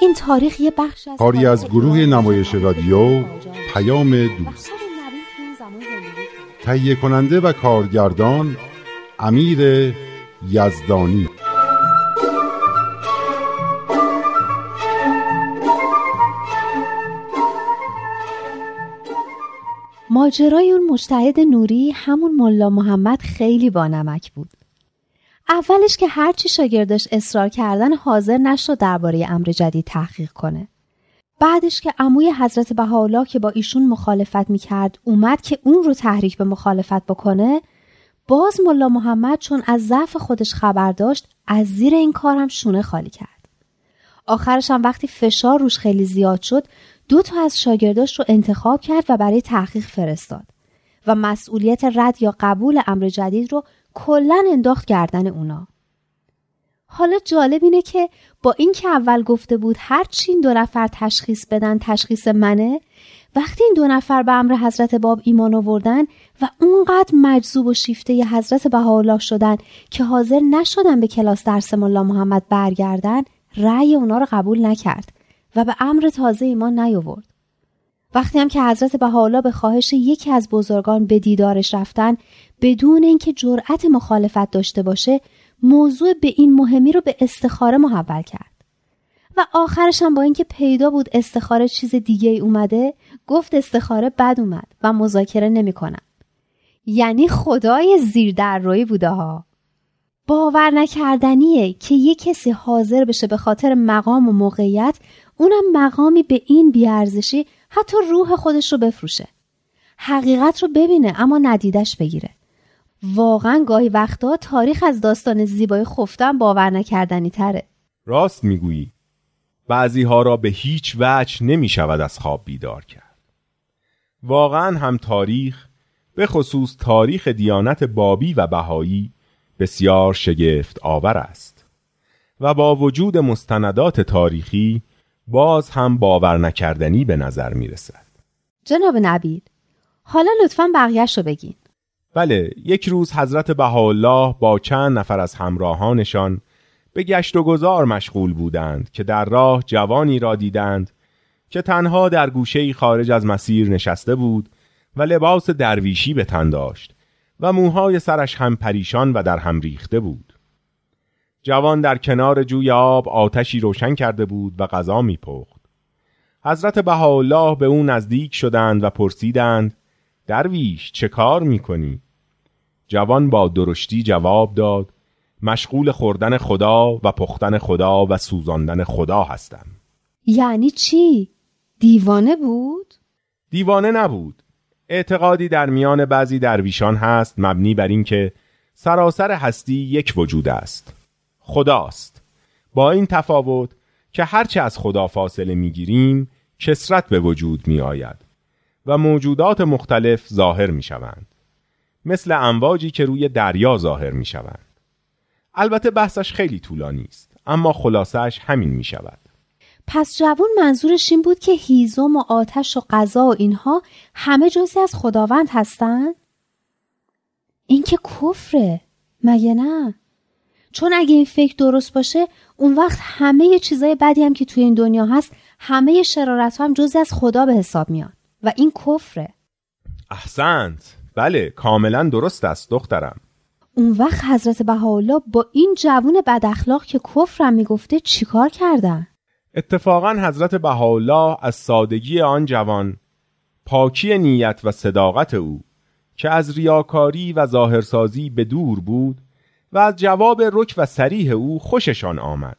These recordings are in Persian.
این تاریخ یه بخش از کاری از گروه نمایش رادیو پیام دوست. تهیه کننده و کارگردان امیر یزدانی. ماجرای اون مجتهد نوری همون ملا محمد خیلی بانمک بود. اولش که هرچی شاگردش اصرار کردن حاضر نشد درباره امر جدید تحقیق کنه. بعدش که عموی حضرت بهاءالله که با ایشون مخالفت می‌کرد اومد که اون رو تحریک به مخالفت بکنه باز ملا محمد چون از ضعف خودش خبر داشت از زیر این کارم شونه خالی کرد. آخرش هم وقتی فشار روش خیلی زیاد شد دو تا از شاگرداش رو انتخاب کرد و برای تحقیق فرستاد و مسئولیت رد یا قبول امر جدید رو کلا انداخت گردن اونا. حالا جالب اینه که با اینکه اول گفته بود هر چی این دو نفر تشخیص بدن تشخیص منه وقتی این دو نفر به امر حضرت باب ایمان آوردن و اونقدر مجذوب و شیفته ی حضرت بهاءالله شدن که حاضر نشدن به کلاس درس ملا محمد برگردن رأی اونا رو قبول نکرد و به امر تازه ایمان نیاورد. وقتی هم که حضرت بهاءالله به خواهش یکی از بزرگان به دیدارش رفتن بدون اینکه جرأت مخالفت داشته باشه موضوع به این مهمی رو به استخاره محول کرد. و آخرش هم با اینکه پیدا بود استخاره چیز دیگه ای اومده گفت استخاره بد اومد و مذاکره نمی‌کنم. یعنی خدای زیر در روی بوده ها. باور نکردنیه که یه کسی حاضر بشه به خاطر مقام و موقعیت اونم مقامی به این بیارزشی حتی روح خودش رو بفروشه. حقیقت رو ببینه اما ندیدش بگیره. واقعا گاهی وقتا تاریخ از داستان زیبای خفتن باور نکردنی تره. راست می‌گویی. بعضی ها را به هیچ وجه نمی شود از خواب بیدار کرد. واقعا هم تاریخ به خصوص تاریخ دیانت بابی و بهایی بسیار شگفت آور است. و با وجود مستندات تاریخی باز هم باور نکردنی به نظر می رسد. جناب نبیل حالا لطفا بقیهش رو بگین بله یک روز حضرت بهاءالله با چند نفر از همراهانشان به گشت و گذار مشغول بودند که در راه جوانی را دیدند که تنها در گوشه خارج از مسیر نشسته بود و لباس درویشی به تن داشت و موهای سرش هم پریشان و در هم ریخته بود جوان در کنار جوی آب آتشی روشن کرده بود و غذا میپخت حضرت بهاءالله به او نزدیک شدند و پرسیدند درویش چه کار می‌کنی؟ جوان با درشتی جواب داد مشغول خوردن خدا و پختن خدا و سوزاندن خدا هستم یعنی چی؟ دیوانه بود؟ دیوانه نبود اعتقادی در میان بعضی درویشان هست مبنی بر اینکه سراسر هستی یک وجود است خداست با این تفاوت که هرچه از خدا فاصله می‌گیریم کسرت به وجود می آید و موجودات مختلف ظاهر می شوند مثل امواجی که روی دریا ظاهر می شوند البته بحثش خیلی طولانی است اما خلاصش همین می شود پس جوون منظورش این بود که هیزم و آتش و غذا و اینها همه جزی از خداوند هستن؟ این که کفره مگه نه؟ چون اگه این فکر درست باشه اون وقت همه چیزای بدی هم که توی این دنیا هست همه شرارت هم جزی از خدا به حساب میان. و این کفره. احسنت. بله کاملا درست است دخترم. اون وقت حضرت بهاءالله با این جوون بد اخلاق که کفرم می‌گفته چیکار کردن؟ اتفاقا حضرت بهاءالله از سادگی آن جوان پاکی نیت و صداقت او که از ریاکاری و ظاهرسازی به دور بود و از جواب رک و سریح او خوششان آمد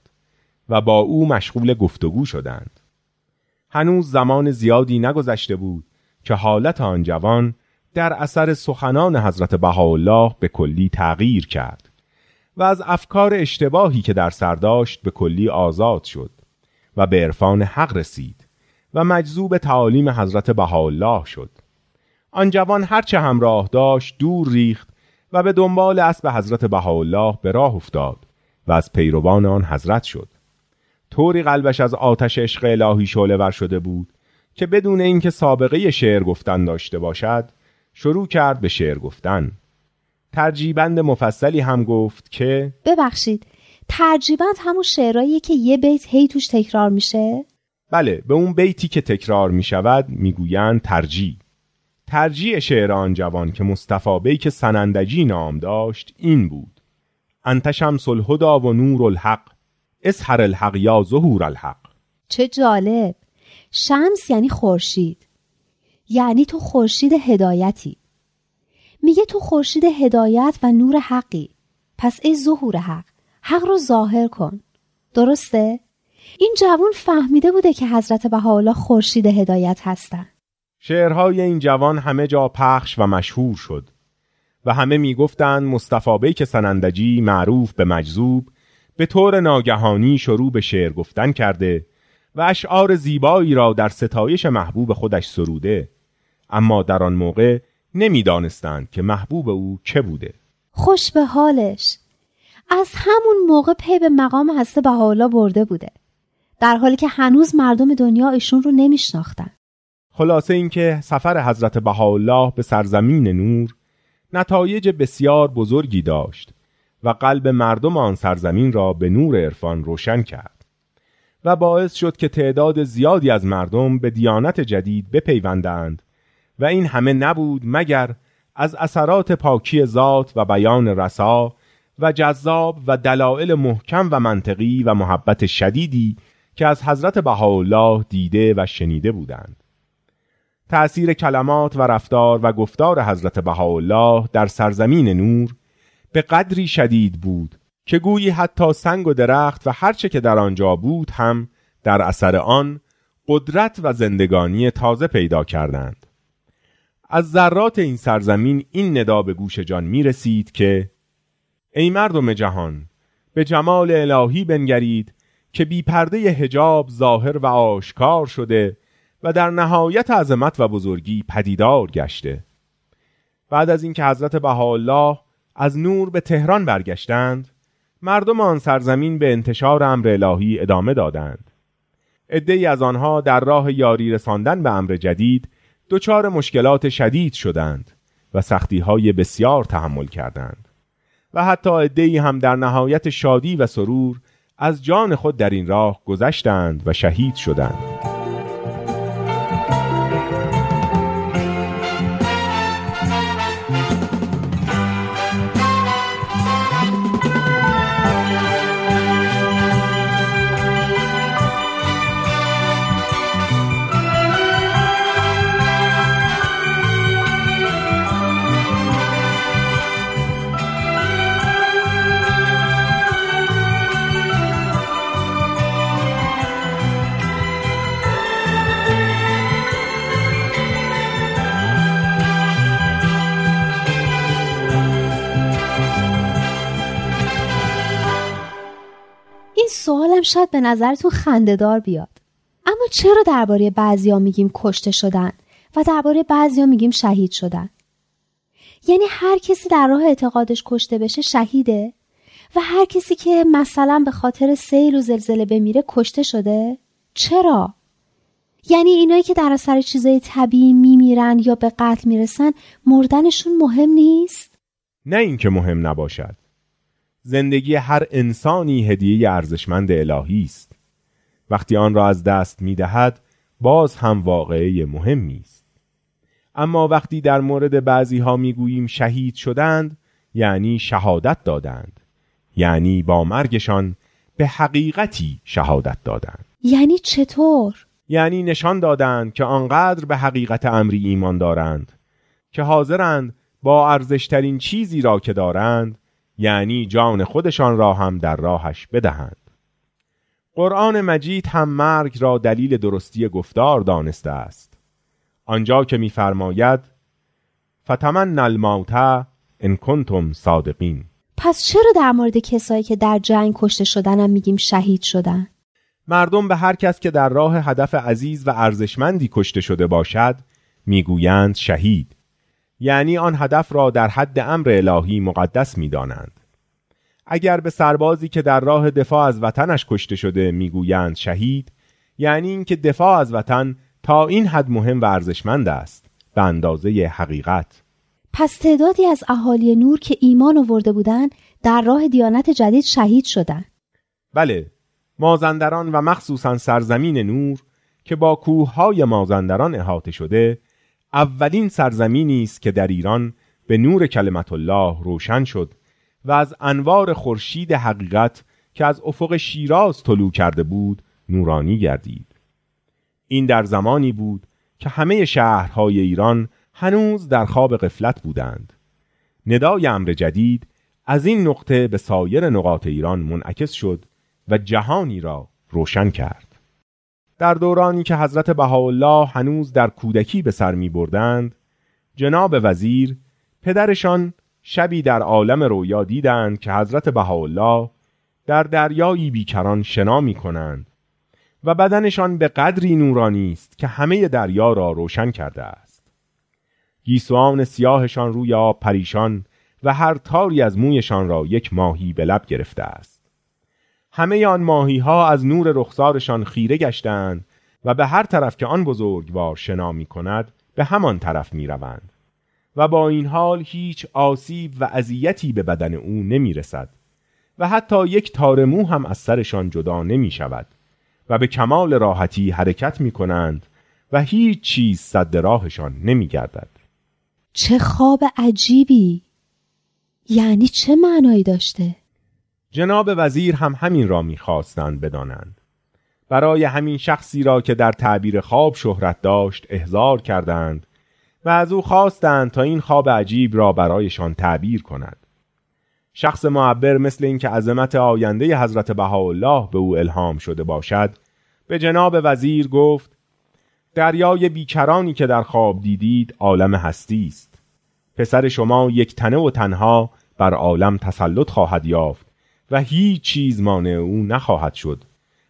و با او مشغول گفتگو شدند. هنوز زمان زیادی نگذشته بود که حالت آن جوان در اثر سخنان حضرت بهاءالله به کلی تغییر کرد و از افکار اشتباهی که در سر داشت به کلی آزاد شد و به عرفان حق رسید و مجذوب تعالیم حضرت بهاءالله شد. آن جوان هرچه همراه داشت دور ریخت و به دنبال اسب حضرت بهاءالله به راه افتاد و از پیروان آن حضرت شد. طوری قلبش از آتش عشق الهی شعله ور شده بود که بدون اینکه سابقه شعر گفتن داشته باشد شروع کرد به شعر گفتن. ترجیبند مفصلی هم گفت که ببخشید ترجیبند همون شعرهاییه که یه بیت هی توش تکرار میشه؟ بله به اون بیتی که تکرار می شود می‌گویند ترجیح ترجیح شعر آن جوان که مصطفی بیک سنندجی نام داشت این بود. انت شمس الهدا و نور الحق اسحر الحق یا ظهور الحق. چه جالب. شمس یعنی خورشید. یعنی تو خورشید هدایتی. میگه تو خورشید هدایت و نور حقی. پس ای ظهور حق حق رو ظاهر کن. درسته؟ این جوان فهمیده بوده که حضرت بهاءالله خورشید هدایت هستن. شعرهای این جوان همه جا پخش و مشهور شد و همه می‌گفتند مصطفی بیک سنندجی معروف به مجذوب به طور ناگهانی شروع به شعر گفتن کرده و اشعار زیبایی را در ستایش محبوب خودش سروده. اما در آن موقع نمی‌دانستند که محبوب او چه بوده. خوش به حالش. از همون موقع پی به مقام هسته بهاءالله برده بوده. در حالی که هنوز مردم دنیا ایشون رو نمیشناختن. خلاصه اینکه سفر حضرت بهاءالله به سرزمین نور نتایج بسیار بزرگی داشت و قلب مردم آن سرزمین را به نور عرفان روشن کرد و باعث شد که تعداد زیادی از مردم به دیانت جدید بپیوندند و این همه نبود مگر از اثرات پاکی ذات و بیان رسا و جذاب و دلایل محکم و منطقی و محبت شدیدی که از حضرت بهاءالله دیده و شنیده بودند. تأثیر کلمات و رفتار و گفتار حضرت بهاءالله در سرزمین نور به قدری شدید بود که گویی حتی سنگ و درخت و هرچه که در آنجا بود هم در اثر آن قدرت و زندگانی تازه پیدا کردند. از ذرات این سرزمین این ندا به گوش جان می رسید که ای مردم جهان به جمال الهی بنگرید که بی پرده هجاب ظاهر و آشکار شده و در نهایت عظمت و بزرگی پدیدار گشته. بعد از اینکه حضرت بهاءالله از نور به تهران برگشتند مردم آن سرزمین به انتشار امر الهی ادامه دادند. عدهای از آنها در راه یاری رساندن به امر جدید دچار مشکلات شدید شدند و سختی های بسیار تحمل کردند. و حتی عدهای هم در نهایت شادی و سرور از جان خود در این راه گذشتند و شهید شدند. شاید به نظرتون خندهدار بیاد. اما چرا درباره بعضیا میگیم کشته شدن و درباره بعضیا میگیم شهید شدن؟ یعنی هر کسی در راه اعتقادش کشته بشه شهیده و هر کسی که مثلا به خاطر سیل و زلزله بمیره کشته شده؟ چرا؟ یعنی اینایی که در اثر چیزای طبیعی میمیرن یا به قتل می‌رسن مردنشون مهم نیست؟ نه اینکه مهم نباشد. زندگی هر انسانی هدیه ارزشمند الهی است. وقتی آن را از دست می دهد باز هم واقعه مهمی است. اما وقتی در مورد بعضی ها می گوییم شهید شدند یعنی شهادت دادند. یعنی با مرگشان به حقیقتی شهادت دادند. یعنی چطور؟ یعنی نشان دادند که آنقدر به حقیقت امری ایمان دارند که حاضرند با ارزشترین چیزی را که دارند یعنی جان خودشان را هم در راهش بدهند. قرآن مجید هم مرگ را دلیل درستی گفتار دانسته است. آنجا که میفرماید فتمن الموت ان کنتم صادقین. پس چرا در مورد کسایی که در جنگ کشته شدنم میگیم شهید شدن؟ مردم به هر کس که در راه هدف عزیز و ارزشمندی کشته شده باشد می‌گویند شهید. یعنی آن هدف را در حد امر الهی مقدس می‌دانند. اگر به سربازی که در راه دفاع از وطنش کشته شده می‌گویند شهید یعنی اینکه دفاع از وطن تا این حد مهم و ارزشمند است به اندازه حقیقت. پس تعدادی از اهالی نور که ایمان آورده بودند در راه دیانت جدید شهید شدند. بله مازندران و مخصوصا سرزمین نور که با کوههای مازندران احاطه شده اولین سرزمینی است که در ایران به نور کلمت الله روشن شد و از انوار خورشید حقیقت که از افق شیراز طلوع کرده بود نورانی گردید. این در زمانی بود که همه شهرهای ایران هنوز در خواب قفلت بودند. ندای امر جدید از این نقطه به سایر نقاط ایران منعکس شد و جهانی را روشن کرد. در دورانی که حضرت بهاءالله هنوز در کودکی به سر می بردند جناب وزیر پدرشان شبی در عالم رویا دیدند که حضرت بهاءالله در دریایی بیکران شنا می کنند و بدنشان به قدری نورانی است که همه دریا را روشن کرده است. گیسوان سیاهشان روی آب پریشان و هر تاری از مویشان را یک ماهی به لب گرفته است. همه آن ماهی ها از نور رخسارشان خیره گشتند و به هر طرف که آن بزرگوار شنا می کند به همان طرف می روند و با این حال هیچ آسیب و اذیتی به بدن او نمی رسد و حتی یک تار مو هم از سرشان جدا نمی شود و به کمال راحتی حرکت می کنند و هیچ چیز صد راهشان نمی گردد. چه خواب عجیبی یعنی چه معنایی داشته؟ جناب وزیر هم همین را می‌خواستند بدانند. برای همین شخصی را که در تعبیر خواب شهرت داشت احضار کردند و از او خواستند تا این خواب عجیب را برایشان تعبیر کند. شخص معبر مثل اینکه عظمت آینده حضرت بهاءالله به او الهام شده باشد به جناب وزیر گفت دریای بیکرانی که در خواب دیدید عالم هستی است. پسر شما یک تنه و تنها بر عالم تسلط خواهد یافت. و هیچ چیز مانع او نخواهد شد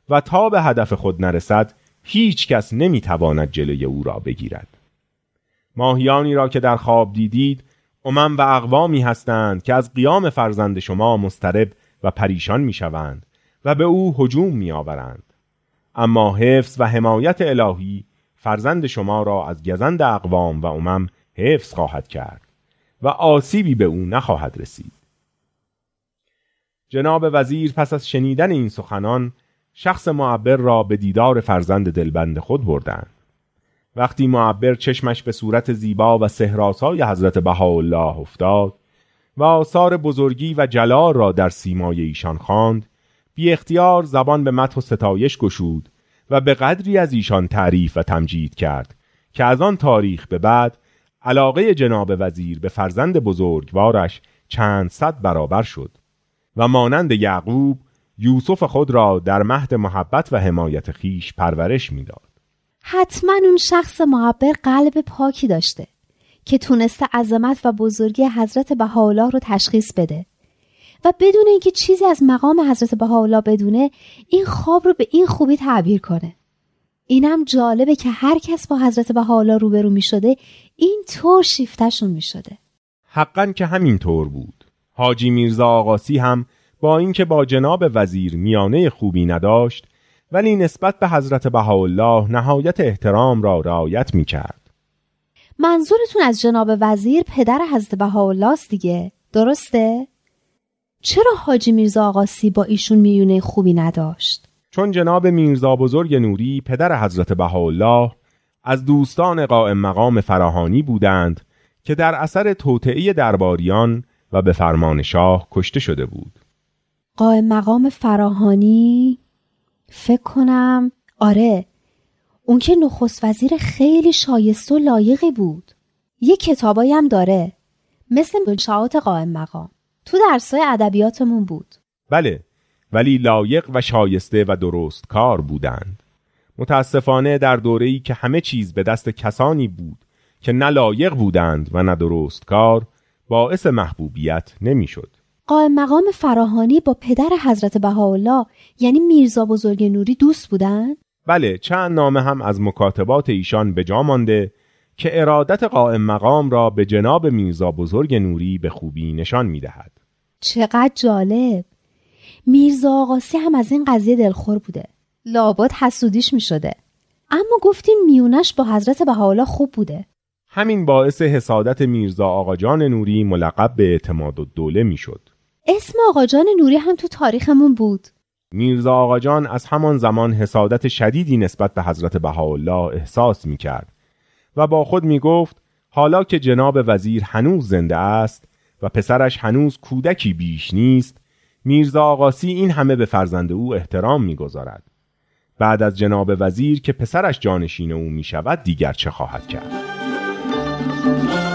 و تا به هدف خود نرسد هیچ کس نمی‌تواند جلوی او را بگیرد. ماهیانی را که در خواب دیدید امم و اقوامی هستند که از قیام فرزند شما مسترب و پریشان می‌شوند و به او هجوم میآورند. اما حفظ و حمایت الهی فرزند شما را از گزند اقوام و امم حفظ خواهد کرد و آسیبی به او نخواهد رسید. جناب وزیر پس از شنیدن این سخنان شخص معبر را به دیدار فرزند دلبند خود بردند. وقتی معبر چشمش به صورت زیبا و سهراسای حضرت بهاءالله افتاد و آثار بزرگی و جلال را در سیمای ایشان خواند بی اختیار زبان به مدح و ستایش گشود و به قدری از ایشان تعریف و تمجید کرد که از آن تاریخ به بعد علاقه جناب وزیر به فرزند بزرگوارش چند صد برابر شد. و مانند یعقوب یوسف خود را در مهد محبت و حمایت خیش پرورش می‌داد. حتما اون شخص معبر قلب پاکی داشته که تونسته عظمت و بزرگی حضرت بهاءالله رو تشخیص بده. و بدون اینکه چیزی از مقام حضرت بهاءالله بدونه این خواب رو به این خوبی تعبیر کنه. اینم جالبه که هر کس با حضرت بهاءالله روبرو می شده این طور شیفتشون می شده حقا که همین طور بود. حاجی میرزا آقاسی هم با اینکه با جناب وزیر میانه خوبی نداشت ولی نسبت به حضرت بهاءالله نهایت احترام را رعایت می کرد. منظورتون از جناب وزیر پدر حضرت بهاءالله است دیگه درسته؟ چرا حاجی میرزا آقاسی با ایشون میونه خوبی نداشت؟ چون جناب میرزا بزرگ نوری پدر حضرت بهاءالله از دوستان قائم مقام فراهانی بودند که در اثر توطعه درباریان و به فرمان شاه کشته شده بود. قائم مقام فراهانی؟ فکر کنم آره. اون که نخست وزیر خیلی شایسته و لایقی بود. یه کتابایی هم داره. مثل منشعات قائم مقام. تو درسای ادبیاتمون بود. بله ولی لایق و شایسته و درست کار بودند. متاسفانه در دوره‌ای که همه چیز به دست کسانی بود که نه لایق بودند و نه درست کار باعث محبوبیت نمی‌شد. قائم مقام فراهانی با پدر حضرت بهاءالله یعنی میرزا بزرگ نوری دوست بودن؟ بله چند نامه هم از مکاتبات ایشان به جا مانده که ارادت قائم مقام را به جناب میرزا بزرگ نوری به خوبی نشان می دهد. چقدر جالب میرزا آقاسی هم از این قضیه دلخور بوده لابد حسودیش می شده اما گفتیم میونش با حضرت بهاءالله خوب بوده همین باعث حسادت میرزا آقاجان نوری ملقب به اعتماد و دوله می شد. اسم آقاجان نوری هم تو تاریخمون بود. میرزا آقاجان از همان زمان حسادت شدیدی نسبت به حضرت بهاءالله احساس می کرد و با خود می گفت حالا که جناب وزیر هنوز زنده است و پسرش هنوز کودکی بیش نیست میرزا آقاسی این همه به فرزند او احترام می‌گذارد. بعد از جناب وزیر که پسرش جانشین او می شود دیگر چه خواهد کرد؟ Thank you.